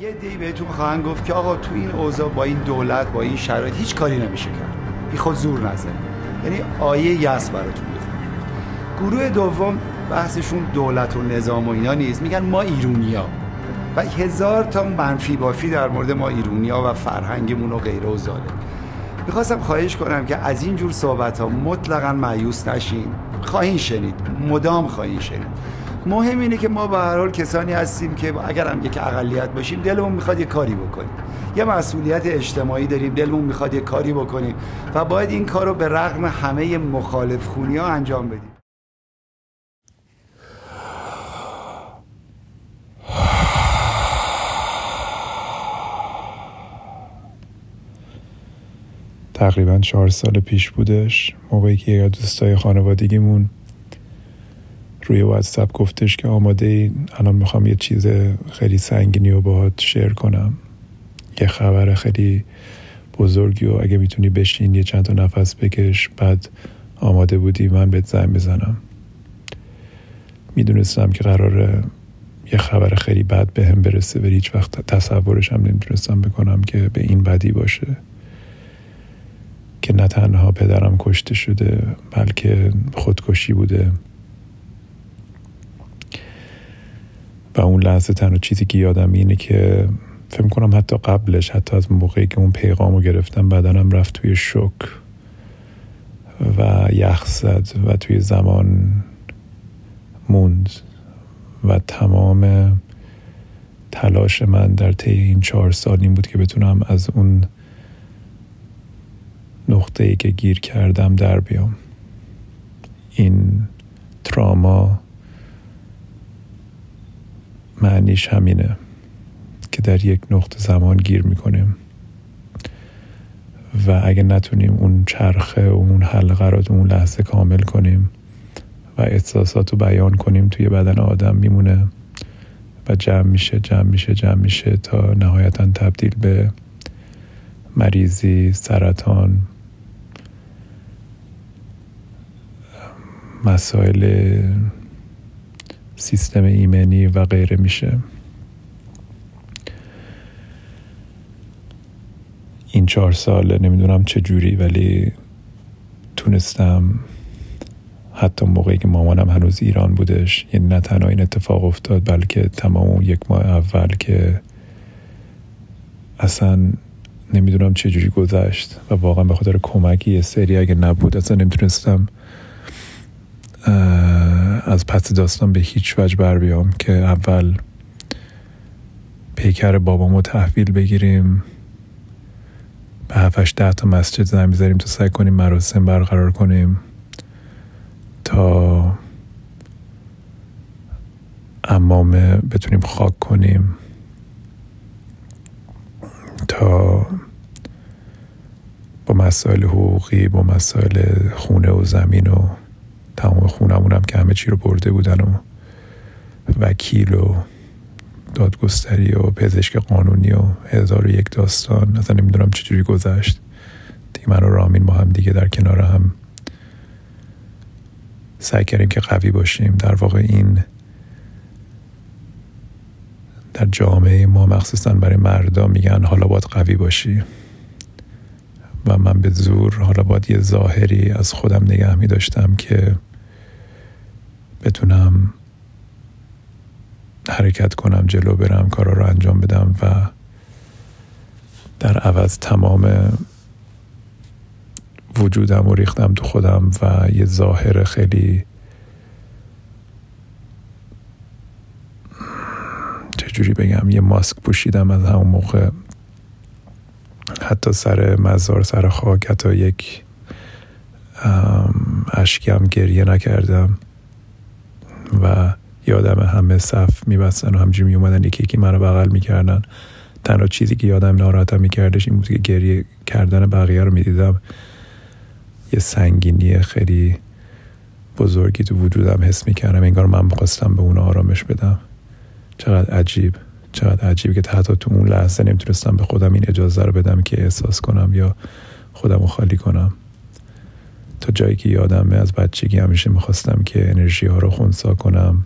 یه دی بهتون خواهند گفت که آقا تو این اوضاع با این دولت با این شرایط هیچ کاری نمیشه کرد. بی خود زور نزن. یعنی آیه یس براتون بخون گروه دوم بحثشون دولت و نظام و اینا نیست. میگن ما ایرونیا و هزار تا منفی بافی در مورد ما ایرونیا و فرهنگمون و غیره و زاله می‌خواستم خواهش کنم که از این جور صحبت ها مطلقا معیوس نشین. خواهین شنید. مدام خواهین شنید. مهم اینه که ما به هر حال کسانی هستیم که اگر هم یک اقلیت باشیم دلمون می‌خواد یه کاری بکنیم. یه مسئولیت اجتماعی داریم دلمون می‌خواد یه کاری بکنیم و باید این کار رو به رغم همه مخالف خونی ها انجام بدیم. تقریبا چهار سال پیش بودش موقعی که یک دوستای خانوادگیمون روی واتساپ گفتش که آماده ای؟ الان می‌خوام یه چیز خیلی سنگینی رو باهات شیر کنم. یه خبر خیلی بزرگی و اگه می‌تونی بشین یه چند تا نفس بکش بعد آماده بودی من بهت زنگ بزنم. می‌دونستم که قراره یه خبر خیلی بد به هم برسه و هیچ وقت تصورش هم نمی‌تونستم بکنم که به این بدی باشه. که نه تنها پدرم کشته شده بلکه خودکشی بوده. و اون لحظه تنها چیزی که یادم اینه که فکر کنم حتی قبلش حتی از موقعی که اون پیغام رو گرفتم بدنم رفت توی شک و یخ زد و توی زمان موند و تمام تلاش من در طی این چهار سال این بود که بتونم از اون نقطه ای که گیر کردم در بیام. این تراما معنیش همینه که در یک نقطه زمان گیر می‌کنیم. و اگه نتونیم اون چرخه و اون حلقه رو اون لحظه کامل کنیم و احساسات رو بیان کنیم توی بدن آدم میمونه و جمع میشه جمع میشه جمع میشه تا نهایتا تبدیل به مریضی سرطان مسائل سیستم ایمنی و غیره میشه. این چهار سال نمی‌دونم چه جوری ولی تونستم حتی موقعی که مامانم هنوز ایران بودش یعنی نه تنها این اتفاق افتاد بلکه تمام اون یک ماه اول که اصلا نمی‌دونم چه جوری گذشت و واقعا به خاطر کمکی یه سری اگه نبود اصلا نمی‌تونستم از پس داستان به هیچ وجه بر بیام که اول پیکر بابامو تحویل بگیریم. به هفتش ده تا مسجد زنگ بزنیم تا سعی کنیم مراسم برقرار کنیم. تا امامه بتونیم خاک کنیم. تا با مسائل حقوقی با مسائل خونه و زمین و تمام خونمون هم که همه چی رو برده بودن و وکیل و دادگستری و پزشک قانونی و هزار و یک داستان. اصلا نمی‌دونم چجوری گذشت. دیگه من و رامین با هم دیگه در کنار هم سعی کردیم که قوی باشیم. در واقع این در جامعه ما مخصوصا برای مردم میگن حالا باید قوی باشی. و من به زور حالا باید یه ظاهری از خودم نگه می داشتم که بتونم حرکت کنم جلو برم کارا رو انجام بدم و در عوض تمام وجودم و ریختم تو خودم و یه ظاهر خیلی چجوری بگم یه ماسک پوشیدم از همون موقع. حتی سر مزار سر خاک حتی یک اشکم گریه نکردم. و یادم همه صف میبستن و همجوری میومدن یکی یکی منو بغل می‌کردن. تنها چیزی که یادم ناراحتم میکردش این بود که گریه کردن بقیه رو می‌دیدم. یه سنگینی خیلی بزرگی تو وجودم حس می‌کردم انگار من می‌خواستم به اون آرامش بدم. چقدر عجیب چقدر عجیب که حتی تو اون لحظه نمی‌تونستم به خودم این اجازه رو بدم که احساس کنم یا خودم رو خالی کنم. تا جایی که یادمه از بچگی همیشه می‌خواستم که انرژی ها رو خونسا کنم.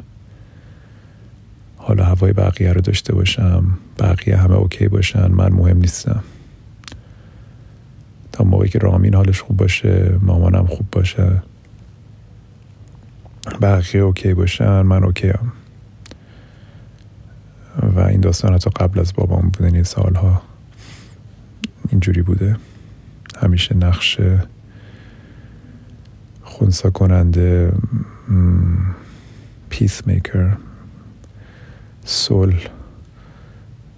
حالا هوای بقیه رو داشته باشم بقیه همه okay باشن من مهم نیستم. تا موقعی که رامین حالش خوب باشه مامانم خوب باشه. بقیه okay باشن من okay ام. و این داستان حتی قبل از بابام بودن این سالها اینجوری بوده. همیشه نقش خونسا کننده پیس میکر سول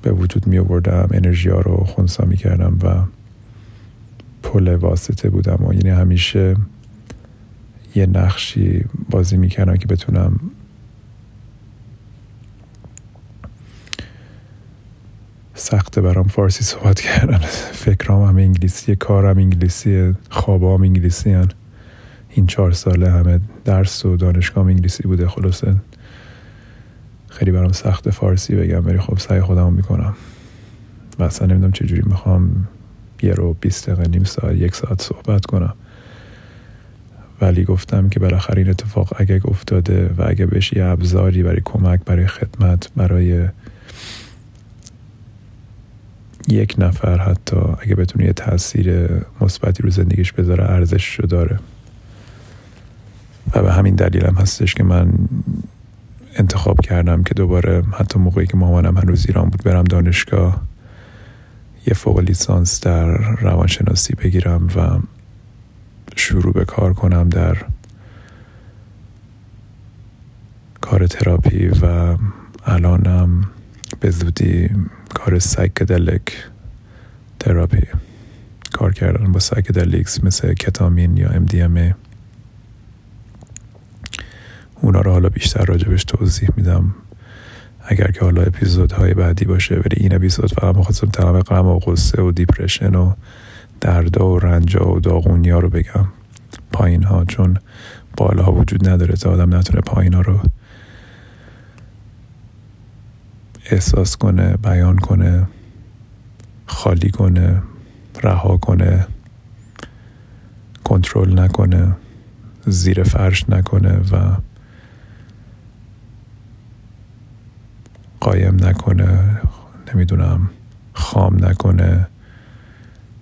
به وجود می آوردم انرژی ها رو خونسا می کردم و پل واسطه بودم و یعنی همیشه یه نقشی بازی می کردم که بتونم سخته برام فارسی صحبت کردن فکرام هم انگلیسی کارم انگلیسی خوابام انگلیسی هن. این چهار ساله همه درس و دانشگاه انگلیسی بوده خلاصه خیلی برام سخت فارسی بگم ولی خب سعی خودم می‌کنم. و اصلا نمی‌دونم چجوری می‌خوام یه رو بیست دقیقه نیم ساعت یک ساعت صحبت کنم. ولی گفتم که بالاخره این اتفاق اگه افتاده و اگه بهش یه ابزاری برای کمک برای خدمت برای یک نفر حتی اگه بتونه یه تاثیر مثبتی رو زندگیش بذاره ارزش رو داره. و به همین هم هستش که من انتخاب کردم که دوباره حتی موقعی که مامانم هنوز ایران بود برم دانشگاه یه فوق لیسانس در روانشناسی بگیرم و شروع به کار کنم در کار تراپی و الانم به زودی کار psychedelic therapy کار کردن با psychedelics مثل کتامین یا MDMA اونا رو حالا بیشتر راجبش توضیح میدم. اگر که حالا اپیزودهای بعدی باشه ولی این اپیزود فقط می‌خواستم تمام غم و غصه و depression و دردا و رنجا و داغونی ها رو بگم. پایین ها چون بالا وجود نداره تا آدم نتونه پایین ها رو احساس کنه بیان کنه خالی کنه رها کنه کنترل نکنه زیر فرش نکنه و قایم نکنه نمی‌دونم خام نکنه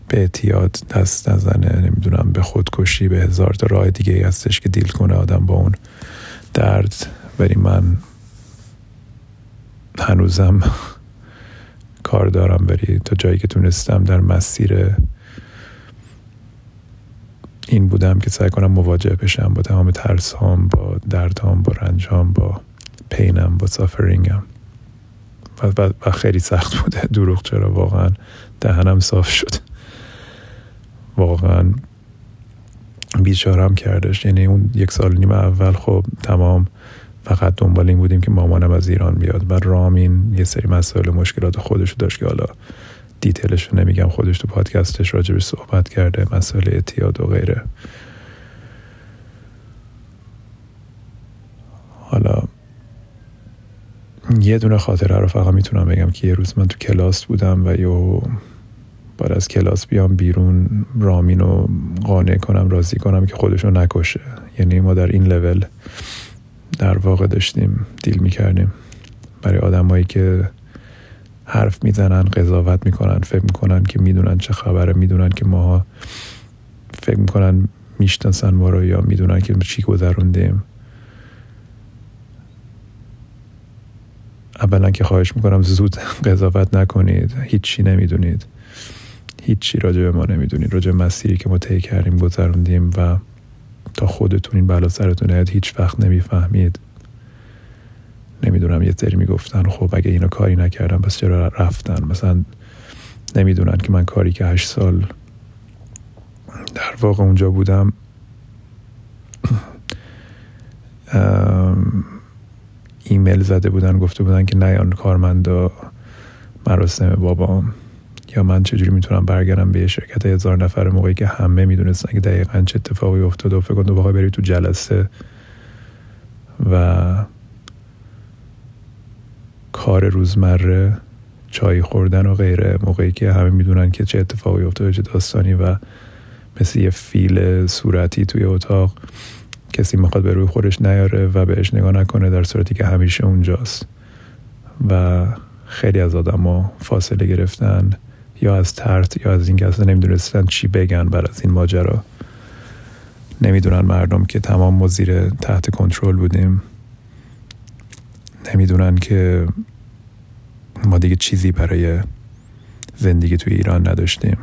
به اعتیاد دست نزنه نمی‌دونم به خودکشی به هزار تا راه دیگه هستش که دیل کنه آدم با اون درد. ولی من هنوزم کار دارم ولی تا جایی که تونستم در مسیر این بودم که سعی کنم مواجه بشم با تمام ترس هام با درد هام با رنج هام با پینم با سافرینگم و, و خیلی سخت بوده. دروغ چرا واقعا دهنم صاف شد. واقعا بیچارم کردش. یعنی اون یک سال نیم اول خب تمام فقط دنبال این بودیم که مامانم از ایران بیاد. و رامین یه سری مسائل مشکلات خودشو داشت که حالا دیتیلش رو نمیگم خودش تو پادکستش راجبش صحبت کرده مسائل اعتیاد و غیره. حالا یه دونه خاطره رو فقط می‌تونم بگم که یه روز من تو کلاس بودم و یه بعد از کلاس بیام بیرون رامین رو قانع کنم راضی کنم که خودشو نکشه. یعنی ما در این لول در واقع داشتیم دیل می‌کردیم. برای آدمایی که حرف می‌زنن قضاوت می‌کنن فکر می‌کنن که می‌دونن چه خبره می‌دونن که ما فکر می‌کنن می‌شناسن ما رو یا می‌دونن که چی گذروندیم. اولا که خواهش می‌کنم زود قضاوت نکنید. هیچی نمی‌دونید. هیچی راجع به ما نمی‌دونید. راجع مسیری که ما طی کردیم گذروندیم و تا خودتون این بلا سرتون نیاد هیچ وقت نمی‌فهمید. نمی‌دونم یه سری می‌گفتن خب اگه اینا کاری نکردم پس چرا رفتن؟ مثلا نمی‌دونن که من کاری که هشت سال در واقع اونجا بودم ایمیل زده بودن گفته بودن که نیان کارمندا مراسم بابام. یا من چجوری می‌تونم برگردم به شرکت هزار نفر موقعی که همه می‌دونستن که دقیقا چه اتفاقی افتاده و فکر کن تو بری تو جلسه و کار روزمره چای خوردن و غیره موقعی که همه می‌دونن که چه اتفاقی افتاده چه داستانی و مثل یه فیل صورتی توی اتاق. کسی می‌خواد به روی خودش نیاره و بهش نگاه نکنه در صورتی که همیشه اونجاست. و خیلی از آدم فاصله گرفتن یا از ترت یا از اینکه اصلا نمی‌دونستن چی بگن بر از این ماجرا. نمی‌دونن مردم که تمام ما زیر تحت کنترل بودیم. نمی‌دونن که ما دیگه چیزی برای زندگی توی ایران نداشتیم.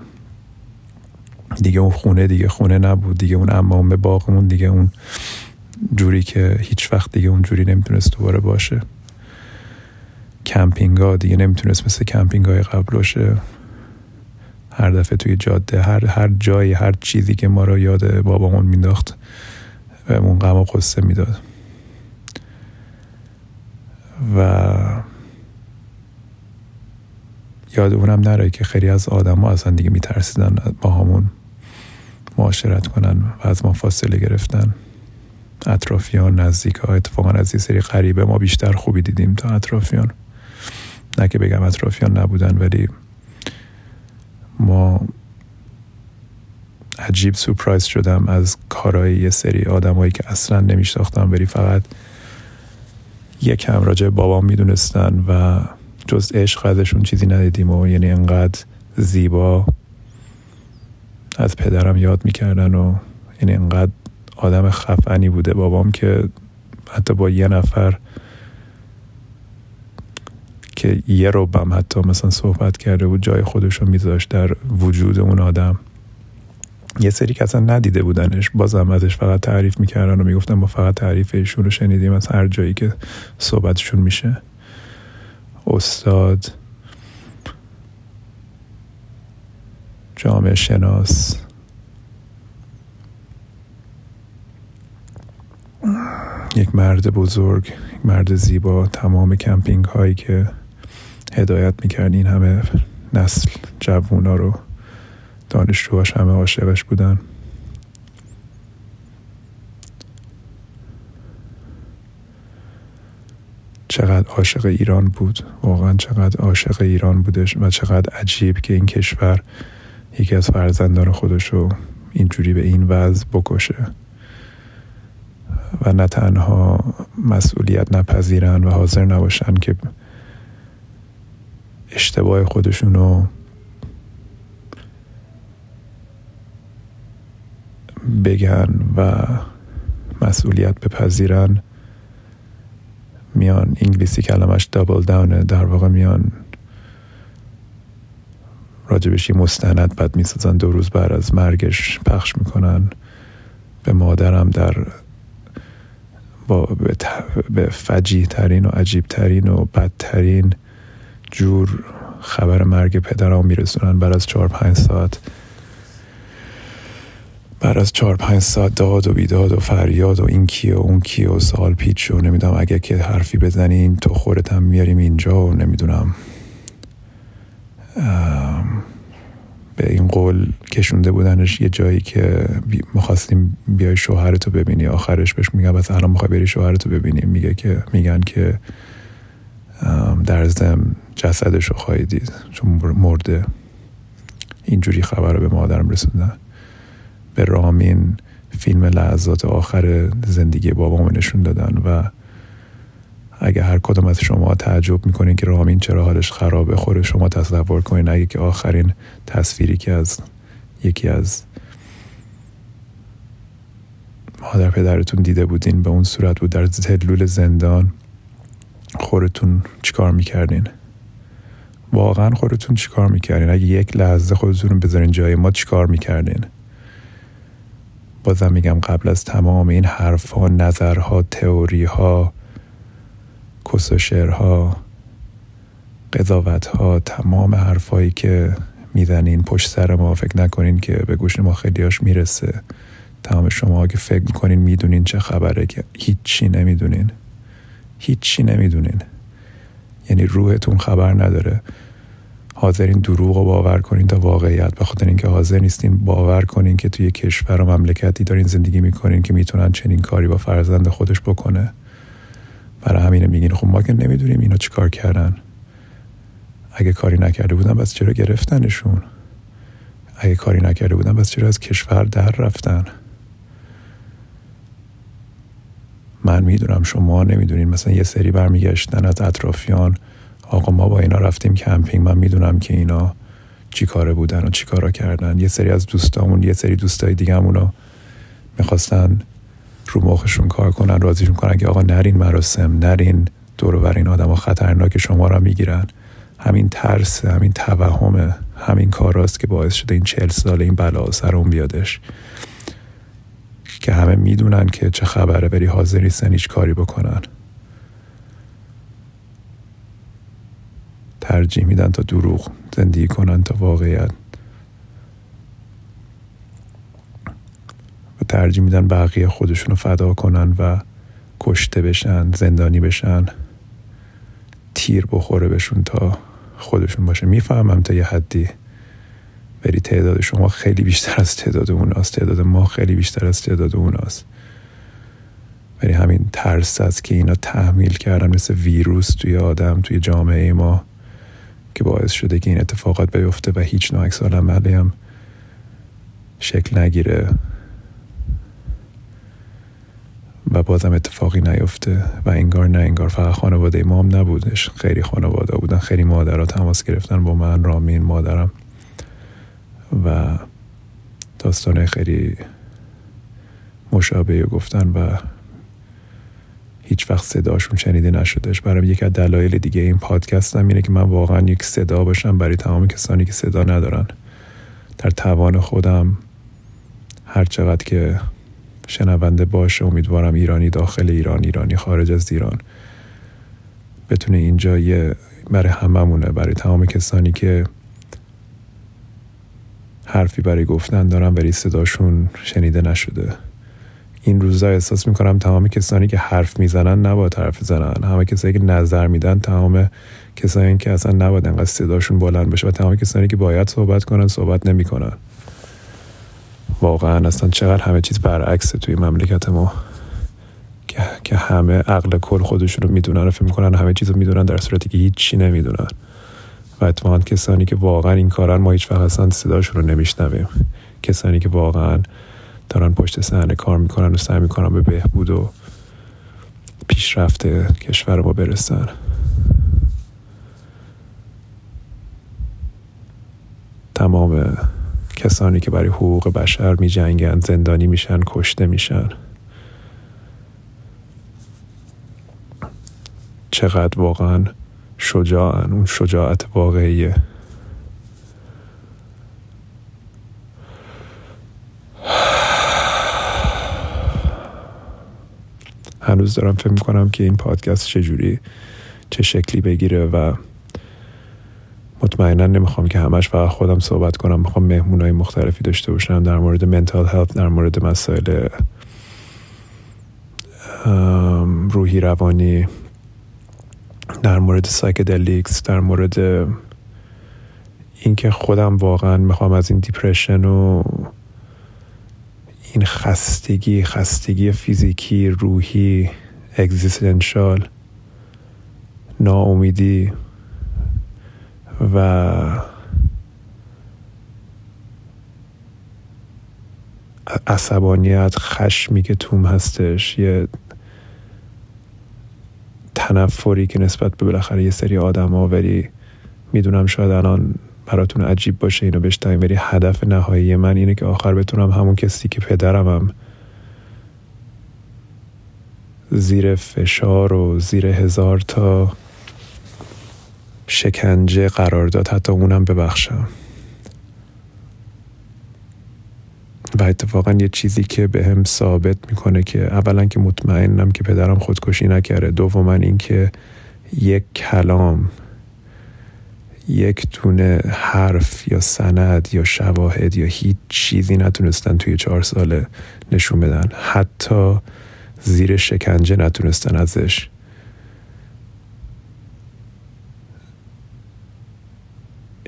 دیگه اون خونه دیگه خونه نبود دیگه اون امام باغمون دیگه اون جوری که هیچ وقت دیگه اون جوری نمی‌تونست دوباره باشه. کمپینگ ها دیگه نمی‌تونست مثل کمپینگ های قبل باشه. هر دفعه توی جاده هر هر جایی هر چیزی که ما رو یاد بابامون مینداخت اون غم و غصه می‌داد. و یاد اونم نره که خیلی از آدم ها اصلا دیگه میترسیدن با همون معاشرت کنن و از ما فاصله گرفتن. اطرافیان نزدیک ها اتفاقا از یه سری غریبه ما بیشتر خوبی دیدیم تا اطرافیان. نه که بگم اطرافیان نبودن ولی ما عجیب سورپرایز شدم از کارهای یه سری آدمایی که اصلا نمیشناختم ولی فقط یکم راجع بابام می‌دونستن و جز عشق ازشون چیزی ندیدیم و یعنی انقدر زیبا از پدرم یاد می‌کردن و یعنی انقدر آدم خفنی بوده. بابام که حتی با یه نفر که یه روبم حتی مثلا صحبت کرده بود جای خودش رو میذاشت در وجود اون آدم. یه سری که اصلا ندیده بودنش بازم ازش فقط تعریف می‌کردن و می‌گفتن ما فقط تعریف ایشون رو شنیدیم از هر جایی که صحبتشون میشه. استاد جامعه شناس. یک مرد بزرگ یک مرد زیبا تمام کمپینگ هایی که هدایت می‌کرد این همه نسل جوونا رو دانشجوهاش همه عاشقش بودن. چقدر عاشق ایران بود واقعا چقدر عاشق ایران بودش و چقدر عجیب که این کشور یکی از فرزندان خودش رو اینجوری به این وضع بکشه و نه تنها مسئولیت نپذیرن و حاضر نباشن که اشتباه خودشون رو بگن و مسئولیت بپذیرن میان انگلیسی کلمش دابل داونه در واقع میان راجبش یه مستند بد می‌سازن دو روز بعد از مرگش پخش می‌کنن. به مادرم در با به فجیه ترین و عجیب ترین و بدترین جور خبر مرگ پدرم میرسونن. بعد از چهار پنج ساعت بعد از چهار پنج ساعت داد و بیداد و فریاد و این کیه و اون کیه و سال پیچ و نمی‌دونم اگه که حرفی بزنین تو خورت هم میاریم اینجا و نمی‌دونم. به این قول کشونده بودنش یه جایی که می‌خواستیم بیای شوهرتو ببینی. آخرش بهش میگم بس الان می‌خوای بری شوهرتو ببینی. میگه که میگن که در زم جسدش رو خواهی دید. چون مرده. اینجوری خبر رو به مادرم رسوندن. به رامین فیلم لحظات آخر زندگی بابامو نشون دادن و اگه هر کدوم از شما تعجب می‌کنین که رامین چرا حالش خرابه خوره شما تصور کنین. اگه که آخرین تصویری که از یکی از مادر پدرتون دیده بودین به اون صورت بود. در تلول زندان خورتون چیکار می‌کردین؟ واقعا خودتون چیکار می‌کردین؟ اگه یک لحظه خودتون بذارین جای ما چیکار می‌کردین؟ بازم میگم قبل از تمام این حرفها نظرها تئوریها کس و شعرها قضاوتها تمام حرفهایی که می‌زنین پشت سر ما فکر نکنین که به گوش ما خیلیاش می‌رسه. تمام شما که فکر می‌کنین می‌دونین چه خبره که هیچی نمی‌دونین. هیچی نمی‌دونین. یعنی روحتون خبر نداره. حاضرین دروغ رو باور کنین تا واقعیت. به خاطر اینکه حاضر نیستین باور کنین که توی کشور و مملکتی دارین زندگی می‌کنین که می‌تونن چنین کاری با فرزند خودش بکنه. برای همینه میگین خب ما که نمی‌دونیم اینا چیکار کردن. اگه کاری نکرده بودن بس چرا گرفتنشون؟ اگه کاری نکرده بودن بس چرا از کشور در رفتن؟ من می‌دونم شما نمی‌دونین مثلا یه سری برمیگشتن از اطرافیان. آقا ما با اینا رفتیم کمپینگ من می‌دونم که اینا چی کاره بودن و چی کارا کردن. یه سری از دوستامون یه سری دوستای دیگه همونو می‌خواستن رو مخشون کار کنن راضیشون کنن که آقا نرین مراسم نرین دور بر این آدم خطرناک شما را می‌گیرن. همین ترس همین توهمه همین کاراست که باعث شده این چهل سال این بلا سر اون بیادش. که همه می‌دونن که چه خبره بری حاضر نیستن هیچ کاری بکنن. ترجیح میدن تا دروغ زندگی کنن تا واقعیت. و ترجیح میدن بقیه خودشونو فدا کنن و کشته بشن زندانی بشن تیر بخوره بهشون تا خودشون باشه. می‌فهمم تا یه حدی ولی تعداد شما خیلی بیشتر از تعداد اوناست. تعداد ما خیلی بیشتر از تعداد اوناست. ولی همین ترس است که اینا تحمیل کردن مثل ویروس توی آدم توی جامعه ما که باعث شده که این اتفاقات بیفته و هیچ نوع عکس هم شکل نگیره. و بازم اتفاقی نیفته و انگار نه انگار فقط خانواده ما هم نبودش. خیلی خانواده بودن خیلی مادرها تماس گرفتن با من رامین مادرم. و داستان خیلی مشابهی گفتن و هیچ وقت صداشون شنیده نشدهش. برای یکی از دلایل دیگه این پادکست هم اینه که من واقعا یک صدا باشم برای تمام کسانی که صدا ندارن. در توان خودم هر چقدر که شنونده باشه امیدوارم ایرانی داخل ایران ایرانی خارج از ایران. بتونه اینجا یه برای هممونه. برای تمام کسانی که حرفی برای گفتن دارن ولی صداشون شنیده نشده. این روزا احساس می‌کنم تمام کسانی که حرف می‌زنن نباید حرف زنن همه کسانی که نظر میدن تمام کسانی که اصلا نباید انقدر صداشون بلند بشه و تمام کسانی که باید صحبت کنن صحبت نمی‌کنن. واقعا اصلا چقدر همه چیز برعکسه توی مملکت ما که همه عقل کل خودشون رو می‌دونن و فکر می‌کنن همه چیز رو می‌دونن در صورتی که هیچی نمی‌دونن. و اتفاقا کسانی که واقعا این کارن ما هیچ اصلا صداشون رو نمیشنویم. کسانی که واقعا دارن پشت صحنه کار می‌کنن و سعی می‌کنن به بهبود و پیشرفت کشور ما برسن. تمام کسانی که برای حقوق بشر می جنگن زندانی میشن کشته میشن. چقدر واقعا شجاعن اون شجاعت واقعیه. هنوز دارم فکر می‌کنم که این پادکست چجوری چه شکلی بگیره و مطمئنا نمی‌خوام که همش فقط خودم صحبت کنم. می‌خوام مهمونای مختلفی داشته باشم در مورد منتال هلت در مورد مسائل روحی روانی در مورد psychedelics در مورد اینکه خودم واقعا می‌خوام از این depression و این خستگی خستگی فیزیکی روحی existential ناامیدی و عصبانیت خشمی که توم هستش یه تنفری که نسبت به بالاخره یه سری آدم ها ولی می‌دونم شاید الان براتون عجیب باشه اینو بشتایم ولی هدف نهایی من اینه که آخر بتونم همون کسی که پدرمم زیر فشار و زیر هزار تا شکنجه قرار داد. حتی اونم ببخشم. و اتفاقا یه چیزی که به هم ثابت می‌کنه که اولا که مطمئنم که پدرم خودکشی نکرده. دوما اینکه یک کلام یک تونه حرف یا سند یا شواهد یا هیچ چیزی نتونستن توی چهار ساله نشون بدن. حتی زیر شکنجه نتونستن ازش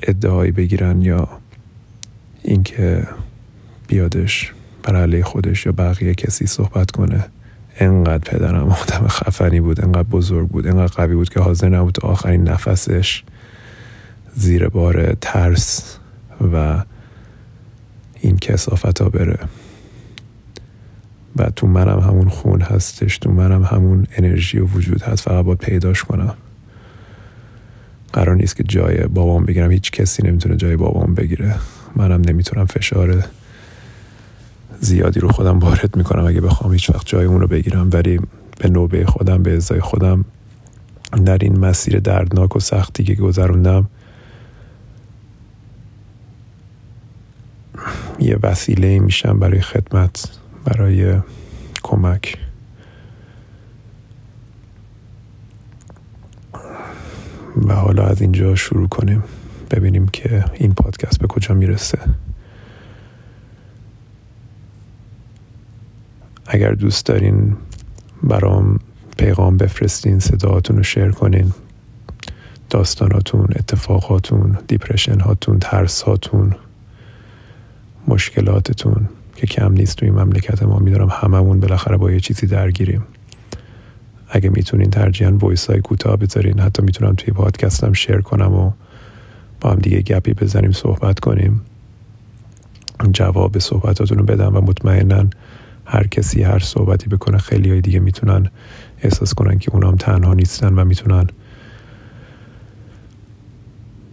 ادعایی بگیرن یا اینکه بیادش بر علیه خودش یا بقیه کسی صحبت کنه. انقدر پدرم آدم خفنی بود انقدر بزرگ بود انقدر قوی بود که حاضر نبود آخرین نفسش زیر بار ترس و این کسافت ها بره. و تو منم همون خون هستش تو منم همون انرژی و وجود هست فقط باید پیداش کنم. قرار نیست که جای بابام بگیرم. هیچ کسی نمی‌تونه جای بابام بگیره. منم نمی‌تونم فشار زیادی رو خودم وارد می‌کنم. اگه بخوام هیچ وقت جای اون رو بگیرم ولی به نوبه خودم به ازای خودم در این مسیر دردناک و سختی که گذروندم یه وسیله میشم برای خدمت برای کمک. و حالا از اینجا شروع کنیم. ببینیم که این پادکست به کجا می‌رسه. اگر دوست دارین برام پیغام بفرستین صداهاتون رو شیر کنین داستاناتون اتفاقاتون دیپرشن هاتون ترس هاتون مشکلاتتون که کم نیست توی مملکت ما میدارم هممون بالاخره با یه چیزی درگیریم. اگه می‌تونین ترجیحاً وایس های کوتاه بذارین حتی می‌تونم توی پادکستم شیر کنم و با هم دیگه گپی بزنیم صحبت کنیم. جواب صحبتاتون رو بدم و مطمئنا هر کسی هر صحبتی بکنه خیلی های دیگه می‌تونن احساس کنن که اونام تنها نیستن و می‌تونن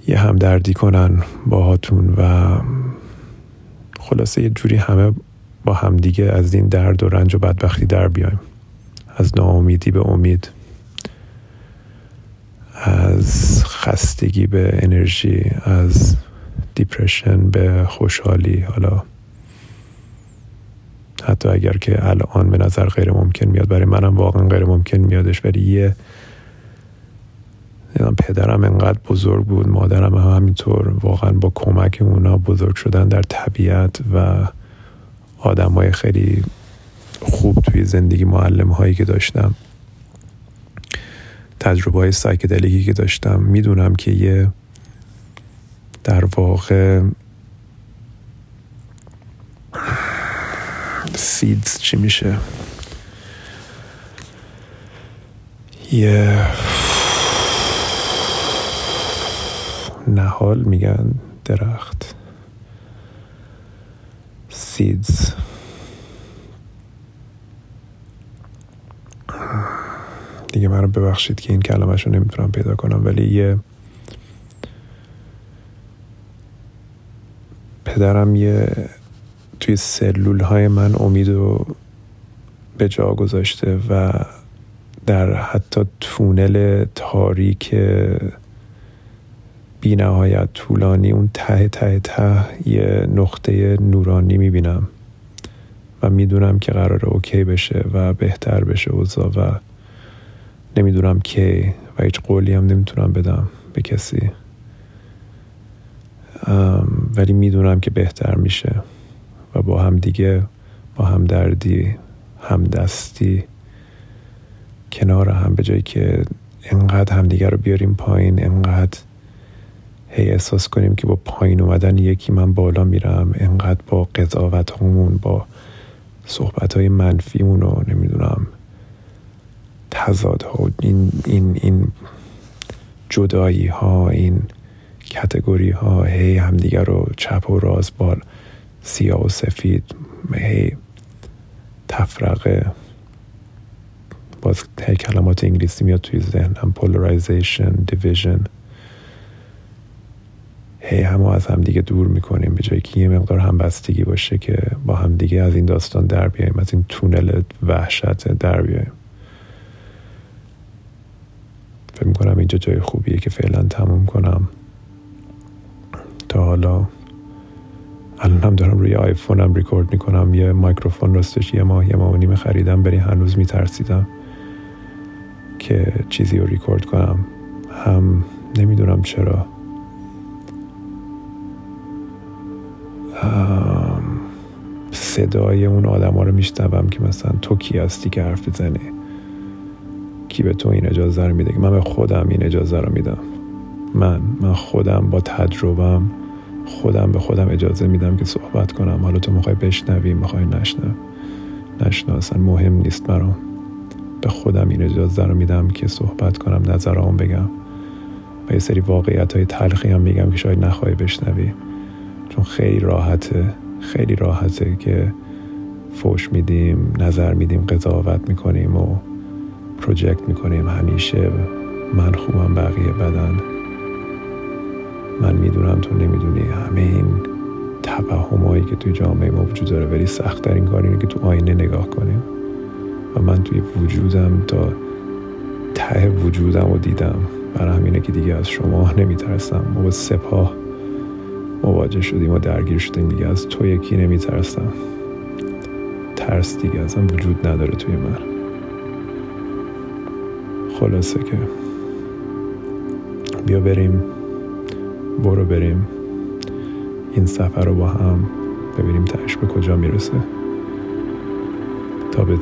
یه همدردی کنن باهاتون و خلاصه یه جوری همه با همدیگه از این درد و رنج و بدبختی در بیایم. از ناامیدی به امید از خستگی به انرژی از دیپرشن به خوشحالی. حالا حتی اگر که الان به نظر غیر ممکن میاد برای منم واقعا غیر ممکن میادش ولی یه پدرم انقدر بزرگ بود مادرم هم همینطور واقعا با کمک اونا بزرگ شدن در طبیعت و آدم های خیلی خوب توی زندگی معلم هایی که داشتم تجربه های سایکدلیکی که داشتم می‌دونم که یه در واقع سیدز چی میشه؟ یه نهال میگن درخت. سیدز دیگه من رو ببخشید که این کلمش رو نمی‌تونم پیدا کنم ولی یه پدرم یه توی سلول های من امید رو به جا گذاشته و در حتی تونل تاریک بی نهایت طولانی اون ته ته ته یه نقطه نورانی می‌بینم. و می‌دونم که قرار اوکی بشه و بهتر بشه اوضاع و نمی‌دونم که و هیچ قولی هم نمی‌تونم بدم به کسی. ولی می‌دونم که بهتر میشه و با هم دیگه با هم دردی هم دستی کنار هم به جایی که انقدر همدیگه رو بیاریم پایین انقدر هی احساس کنیم که با پایین اومدن یکی من بالا میرم انقدر با قضاوت همون با صحبت های منفیمون رو نمی‌دونم تضاد ها این, این, این جدایی ها این کتگوری ها هی همدیگه رو چپ و راز بال سیاه و سفید هی تفرقه. باز کلمات انگلیسی میاد توی ذهنم پولارایزیشن دیویژن هی همو از همدیگه دور می‌کنیم به جایی که یه مقدار همبستگی باشه که با همدیگه از این داستان در بیایم از این تونل وحشت در بیایم فکر می‌کنم اینجا جای خوبیه که فعلا تموم کنم. تا حالا الان هم دارم روی آیفونم ریکورد می‌کنم. یه مایکروفون راستش یه ماه یه ماه و نیمه خریدم بری هنوز میترسیدم که چیزی رو ریکورد کنم. هم نمی‌دونم چرا. صدای اون آدم ها رو میشنوم که مثلا تو کی هستی که حرف بزنی؟ کی به تو این اجازه رو میده؟ که من به خودم این اجازه رو میدم. من من خودم با تجربم خودم به خودم اجازه میدم که صحبت کنم. حالا تو می‌خوای بشنوی می‌خوای نشنو نشنو اصلا مهم نیست برام. به خودم این اجازه رو میدم که صحبت کنم نظرام بگم. و یه سری واقعیت های تلخی هم میگم که شاید نخواهی بشنوی. چون خیلی راحته خیلی راحته که فوش میدیم نظر میدیم قضاوت می‌کنیم و پروژکت می‌کنیم. همیشه من خوبم بقیه بدن. من می‌دونم تو نمی‌دونی همه این توهمایی که توی جامعه ما وجود داره ولی سخت این کار اینه که تو آینه نگاه کنیم. و من توی وجودم تا ته وجودم رو دیدم. برای همینه که دیگه از شما نمیترسم. ما با سپاه مواجه شدیم و درگیر شدیم دیگه. از تو یکی نمیترسم. ترس دیگه اصلا وجود نداره توی من. خلاصه که بیا بریم. برو بریم. این سفر رو با هم ببینیم تهش به کجا می‌رسه. تا به